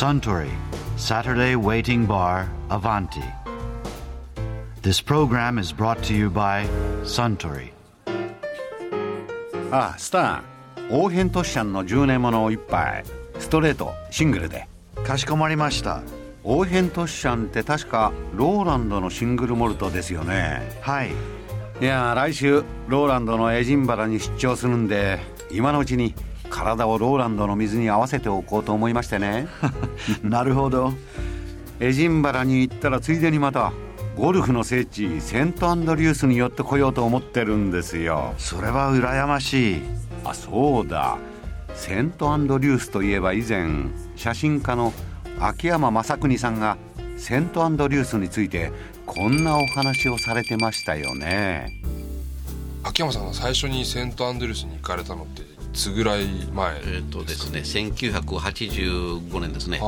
Suntory Saturday Waiting Bar Avanti. This program is brought to you by Suntory. ああスターオーヘントッシャンの10年ものを一杯ストレートシングルでかしこまりました。オーヘントッシャンって確かローランドのシングルモルトですよねはい。いや来週ローランドのエジンバラに出張するんで今のうちに体をローランドの水に合わせておこうと思いましてね なるほど。エジンバラに行ったらついでにまたゴルフの聖地セントアンドリュースに寄ってこようと思ってるんですよそれは羨ましい。あそうだセントアンドリュースといえば以前写真家の秋山正邦さんがセントアンドリュースについてこんなお話をされてましたよね秋山さんが最初にセントアンドリュースに行かれたのっていつぐらい前？えっ、とですね1985年ですね。あ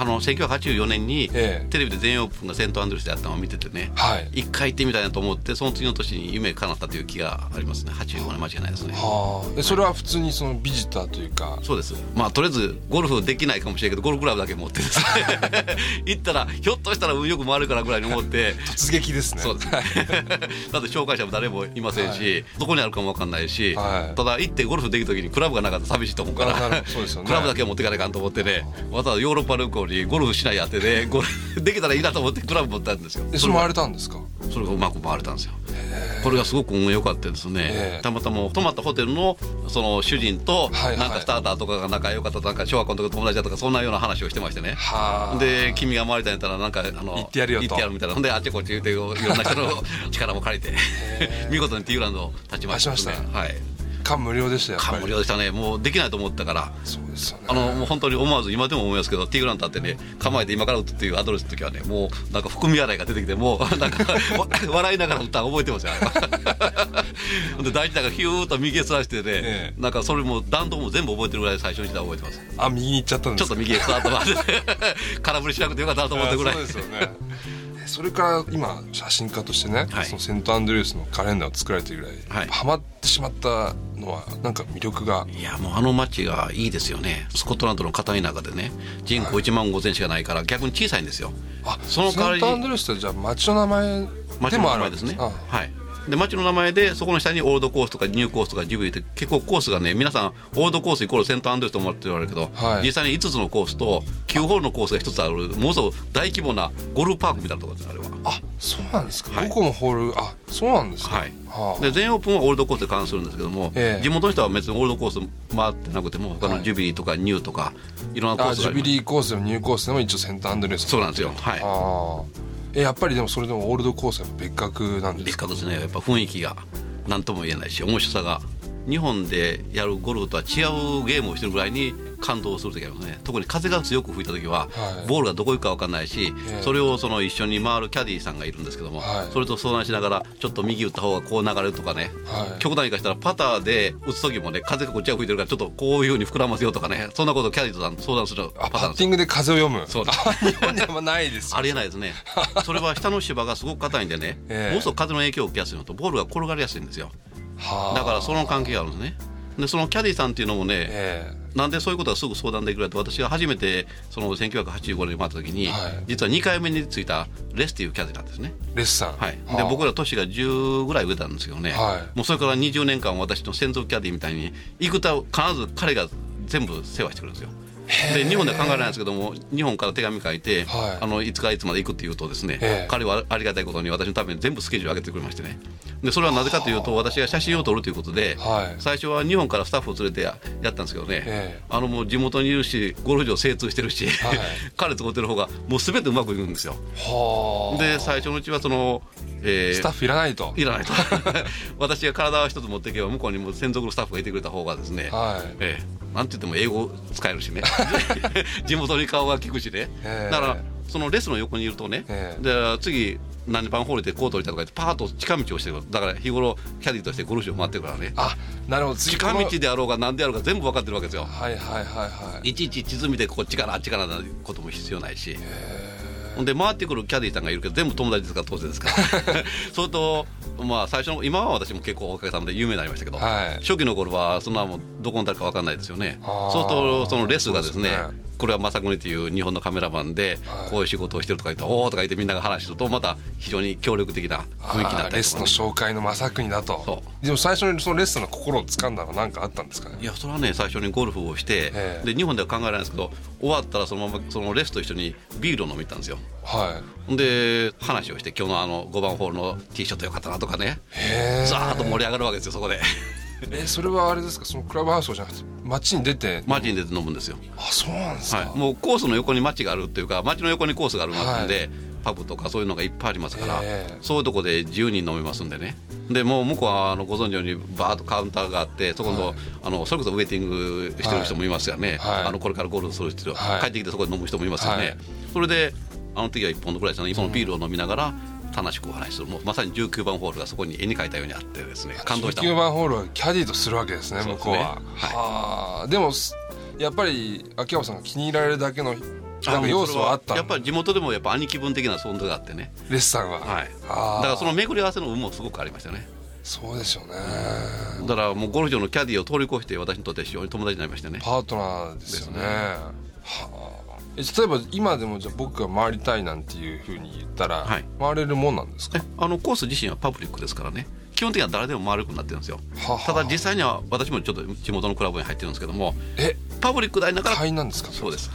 あ。の1984年にええ。テレビで全英オープンがセントアンドリュースであったのを見ててねあはい。一回行ってみたいなと思ってその次の年に夢叶ったという気がありますね。85年間違いないですね。はあ。えそれは普通にそのビジターというか？そうです。まあとりあえずゴルフできないかもしれないけどゴルフクラブだけ持ってですね。行ったらひょっとしたら運よく回るからぐらいに思って。突撃ですね。そう。で すだって紹介者も誰もいませんし、どこにあるかも分かんないし、はい。ただ行ってゴルフできる時にクラブがなかったら寂しいと思うから。ね。クラブだけは持っていかないかんと思ってね。わざわざヨーロッパ旅行にゴルフしないやってねゴルフ できたらいいなと思ってクラブ持ったんですよ。えそれ回れたんですか？それがうまく回れたんですよ。これがすごく運良かったですね、ええ。たまたま泊まったホテルのその主人となんかスターターとかが仲良かったとか小学校の時の友達だとかそんなような話をしてましてね。はあ。で君が回りたいんやったらなんかあの行ってやるよと。行ってやるみたいな。ほんであっちこっち言うていろんな人の 力も借りて 見事にティーグラウンドを立ちました。ね感無量でしたよ感無量でしたね。もうできないと思ったから。そうですよね。あのもう本当に思わず今でも思いますけどティーグラウンド立ってね構えて今から打つっていうアドレスの時はねもうなんか含み洗いが出てきてもう なんかわ 笑いながら打ったの覚えてますよ で大事だからヒューッと右へすらしてね、えなんかそれも弾道も全部覚えてるぐらい最初にした覚えてます。あ右に行っちゃったんですか？ちょっと右へスタート回って空振りしなくてよかったなと思ったぐらいそうですよね。それから今写真家としてね、はい。そのセントアンドリュースのカレンダーを作られてるぐらい、はい。ハマってしまったのはなんか魅力が。いやもうあの街がいいですよね。スコットランドの片田舎でね。人口1万5千しかないから逆に小さいんですよ。あその代わりにセントアンドリュースってじゃあ町の名前町のでもあ名前ですね。あ。はいで町の名前でそこの下にオールドコースとかニューコースとかジブリって結構コースがね皆さんオールドコースイコールセントアンドリュースと思って言われるけど、はい。実際に5つのコースと9ホールのコースが1つあるものすごく大規模なゴルフパークみたいなところですあれは。あそうなんですか、はい。5個もホールあそうなんですか。はい。はあ。で全英オープンはオールドコースで関するんですけども、ええ。地元の人は別にオールドコース回ってなくても他のジュビリーとかニューとかいろんなコーあジュビスがあります。リーコースでもニューコースでも一応セントアンドリュースそうなんですよ。はい。ああえやっぱりでもそれでもオールドコースは別格なんですか？別格ですね。やっぱ雰囲気が何とも言えないし面白さが日本でやるゴルフとは違うゲームをしてるぐらいに感動する時ありますね。特に風が強く吹いた時は、はい。ボールがどこ行くか分かんないし、ええ。それをその一緒に回るキャディーさんがいるんですけども、はい。それと相談しながらちょっと右打った方がこう流れるとかね、はい。極端にかしたらパターで打つ時もね風がこっちが吹いてるからちょっとこういうふうに膨らますよとかね。そんなことをキャディーさんと相談するあパパターンですッティングで風を読む。そう。ですあ日本にはないですよありえないですね。それは下の芝がすごく硬いんでね、ええ。もうすぐ風の影響を受けやすいのとボールが転がりやすいんですよ。はあだからその関係があるんですね。でそのキャディーさんっていうのもね、えなんでそういうことがすぐ相談できるかって私が初めてその1985年に回った時に、はい。実は2回目についたレスっていうキャディーなんですね。えレッサンはい、はあ。で僕ら年が10ぐらい上なんですけどね、はい。もうそれから20年間私の専属キャディーみたいに行くと必ず彼が全部世話してくれるんですよで日本では考えられないんですけども日本から手紙書いて、はい。あのいつからいつまで行くって言うとですね、ええ。彼はありがたいことに私のために全部スケジュール上げてくれましてね。でそれはなぜかというと私が写真を撮るということで、はい。最初は日本からスタッフを連れてややったんですけどね、ええ。あのもう地元にいるしゴルフ場精通してるし、はい。彼使ってる方がもう全てうまくいくんですよ。はあ。で最初のうちはその、えースタッフいらないと。いらないと。私が体は一つ持っていけば向こうにも専属のスタッフがいてくれた方がですね、はい。ええなんて言っても英語使えるしね。地元に顔が利くしね、ええだからそのレスの横にいるとね、ええで次何番ホールでコート降りたとか言ってパーッと近道をしてる。だから日頃キャディーとしてゴルフ場回ってるからね。あなるほど。次近道であろうが何であろうが全部分かってるわけですよ。はいはいはいはい。いちいち地図見てこっちからあっちからなことも必要ないし。ほんで回ってくるキャディーさんがいるけど全部友達ですから当然ですから。それとまあ最初の今は私も結構おかげさまで有名になりましたけど、はい。初期の頃はそんなもんどこに誰か分かんないですよね。そうするとそのレスがですねこれは正国っていう日本のカメラマンではい。こういう仕事をしてるとか言って「おお」とか言ってみんなが話するとまた非常に協力的な雰囲気になあーレスのったりとかね、紹介の正国だと。そでも最初にそのレスの心を掴んだのは何かあったんですか？ねいやそれはね最初にゴルフをして、ええ。で日本では考えられないんですけど終わったらそのままそのレスと一緒にビールを飲みに行ったんですよ。はほんで話をして今日のあの5番ホールのティーショットよかったなとかね。いへえ。ザーッと盛り上がるわけですよそこでえそれはあれですか？そのクラブハウスじゃなくて街に出てマジに出て飲むんですよ。あそうなんですか、はい、もうコースの横に街があるっていうか街の横にコースがあるんで、パブとかそういうのがいっぱいありますから、ええ。そういうとこで自由に飲めますんでね。でもう向こうはあのご存知のようにバーッとカウンターがあってそこの,、あのそれこそウェイティングしてる人もいますよね、はい。あのこれからゴルフする人、はい。帰ってきてそこで飲む人もいますよね、はい。それであの時は1本ぐらいですねそのビールを飲みながら楽しくお話しするもうまさに19番ホールがそこに絵に描いたようにあってですね感動した19番ホールはキャディーとするわけですね向こうは、はい。はあでもすやっぱり秋山さんが気に入られるだけのなんか要素はあったやっぱり地元でもやっぱ兄貴分的な存在があってね。レスさんは、はい。だからその巡り合わせの運もすごくありましたね。そうですよね、だからもうゴルフ場のキャディーを通り越して私にとって非常に友達になりましてね。パートナーですよね。はあ。え例えば今でもじゃあ僕が回りたいなんていうふうに言ったら、はい。回れるもんなんですか？えあのコース自身はパブリックですからね。基本的には誰でも回るようになってるんですよ。ははただ実際には私もちょっと地元のクラブに入ってるんですけども。えパブリック代だから会員なんですか？そうです。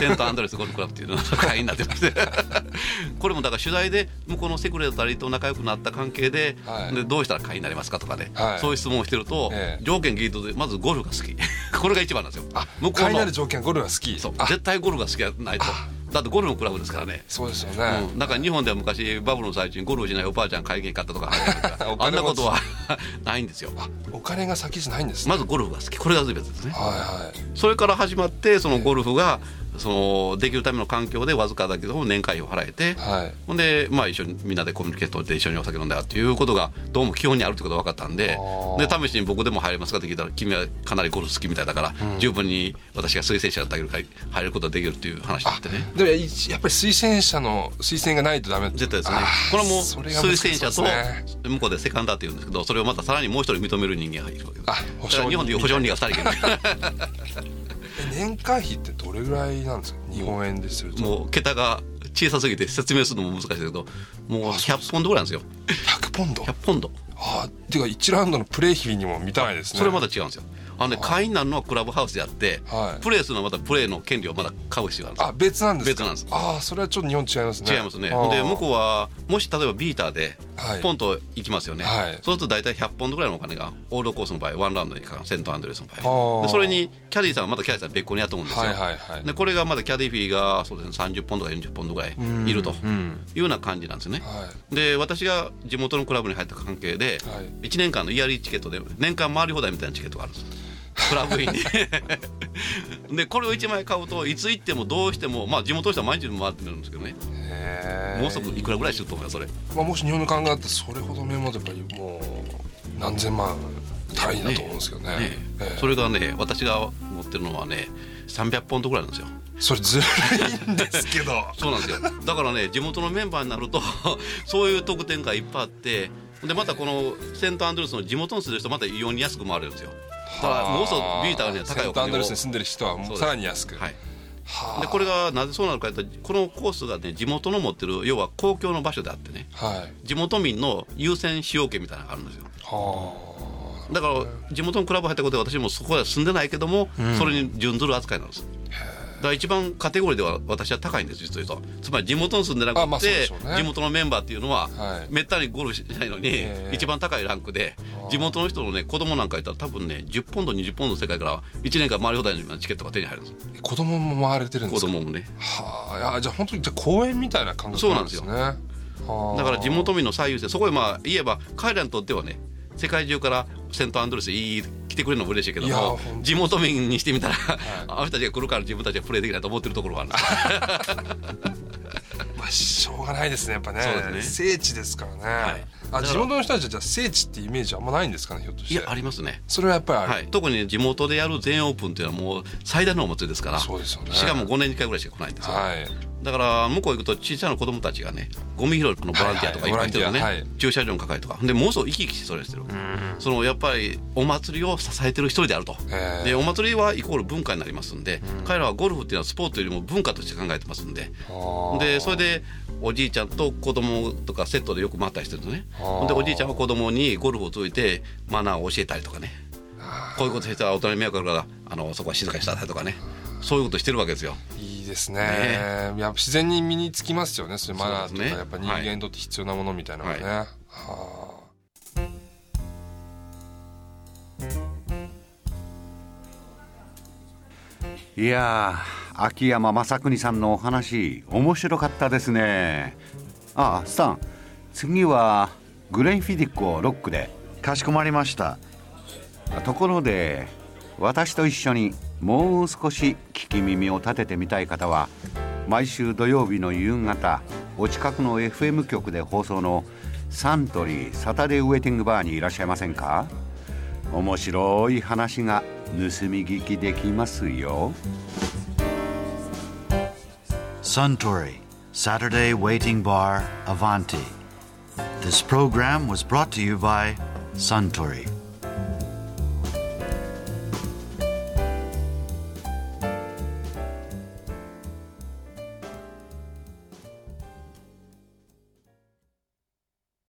セントアンドレスゴルフクラブっていうのが会員になってまして。これもだから取材で向こうのセクレタリーと仲良くなった関係で,、はい。でどうしたら会員になりますかとかね、はい。そういう質問をしてると、ええ。条件ギリッドでまずゴルフが好き。これが一番なんですよ。あ向こうの会員になる条件はゴルフが好き？そう。あ絶対ゴルフが好きじゃないとだってゴルフのクラブですからね。そうですよね、うん、だから日本では昔バブルの最中にゴルフしないおばあちゃん会計買ったとか。おあんなことは ないんですよ。お金が先じゃないんですね。まずゴルフが好き。これが全てですね。はいはい。それから始まってそのゴルフがそのできるための環境でわずかだけど年会費を払えて、はい。ほんで、まあ、一緒にみんなでコミュニケートで一緒にお酒飲んだっていうことがどうも基本にあるってことが分かったんでー。で試しに僕でも入れますかって聞いたら君はかなりゴルフ好きみたいだから、十分に私が推薦者だったけど入れることができるっていう話になってね。でもやっぱり推薦者の推薦がないとダメ絶対ですね。これはも推薦者と向こうでセカンダーっていうんですけどそれをまたさらにもう一人認める人間がいるわけです。あ保証人。日本でいう保証人が2人いる。え 年会費ってどれぐらいなんですか？日本円ですると。もう桁が小さすぎて説明するのも難しいけどもう100ポンドぐらいなんですよ。100ポンド？100ポンド。ああていうか1ラウンドのプレー費にも満たないですね。それはまた違うんですよ。あのね会員になるのはクラブハウスであって、はい。プレーするのはまたプレーの権利をまだ買う必要があるんですよ。あ別なんですか？別なんです。ああそれはちょっと日本違いますね。違いますね。で向こうはもし例えばビーターではいポンと行きますよね、はい。そうすると大体100ポンドぐらいのお金がオールドコースの場合ワンラウンドにかかる。セントアンドレスの場あ合ー。でそれにキャディーさんはまたキャディーさん別個に雇うんですよ、はいはいはい。でこれがまだキャディーフィーがそうです、ね、30ポンドか40ポンドぐらいいるというような感じなんですね、はで私が地元のクラブに入った関係で、はい。1年間のイヤリーチケットで年間回り放題みたいなチケットがあるんですクラブインにでこれを1枚買うといつ行ってもどうしてもまあ地元の人は毎日回ってるんですけどね。もうすぐいくらぐらいすると思うよそれ。まあ、もし日本の考えだったらそれほど名門ってやっぱりもう何千万単位だと思うんですけどね。ねえ。え。それがね私が持ってるのはね300ポンドぐらいなんですよ。それずるいんですけど。そうなんですよ。だからね地元のメンバーになると そういう特典がいっぱいあってでまたこのセントアンドレスの地元に住んでる人また異様に安く回れるんですよだからもうそビーターには高いセントアンドお金をレスに住んでる人はもうさらに安く。はい。はあ。でこれがなぜそうなのかというとこのコースがね地元の持ってる要は公共の場所であってね。はい。地元民の優先使用権みたいなのがあるんですよ。はだから地元のクラブ入ったことで私もそこは住んでないけども、それに準ずる扱いなんです。だから一番カテゴリーでは私は高いんです実を言うと。つまり地元に住んでなくて、地元のメンバーっていうのは、はい。めったにゴルフしないのに、ええ。一番高いランクで地元の人のね子供なんかいたら多分ね10ポンド20ポンドの世界から1年間回り放題のチケットが手に入るんです。あ子供も回れてるんですか？子供もね。はあいやじゃあ本当にじゃあ公園みたいな感覚なんですね。はあ。だから地元民の最優先。そこへまあ言えば彼らにとってはね世界中からセントアンドレスいい来てくれるのも嬉しいけど地元民にしてみたら、あの人たちが来るから自分たちがプレーできないと思ってるところがある。んですまあしょうがないですねやっぱね。ね。聖地ですからね、い。あ地元の人たちはじゃあ聖地ってイメージあんまないんですかねひょっとして。いやありますね。それはやっぱりある、はい、特にね地元でやる全英オープンっていうのはもう最大のお祭りですから。そうですよね。しかも5年に1回ぐらいしか来ないんですよ、はいだから向こう行くと小さな子供たちがねゴミ拾いのボランティアとかいっぱいしてるのね、はい。駐車場の係とか。でもうすぐ生き生きしてそれしてる、そのやっぱりお祭りを支えてる一人であると。でお祭りはイコール文化になりますんで、彼らはゴルフっていうのはスポーツよりも文化として考えてますんで。でそれでおじいちゃんと子供とかセットでよく回ったりしてるのね。でおじいちゃんは子供にゴルフを通じてマナーを教えたりとかね。こういうことしてたら大人に迷惑かかるからあのそこは静かにしたりとかねそういうことしてるわけですよ。いいですね。やっぱ自然に身につきますよねそういうマナーとか、ね。やっぱ人間にとって必要なものみたいなのがね、はい。はい。やー秋山正邦さんのお話面白かったですね。あスタン次はグレンフィディックをロックでかしこまりました。ところで私と一緒にもう少し聞き耳を立ててみたい方は毎週土曜日の夕方お近くの FM 局で放送のサントリーサタデーウェイティングバーにいらっしゃいませんか？面白い話が盗み聞きできますよ Suntory Saturday Waiting Bar Avanti. This program was brought to you by Suntory.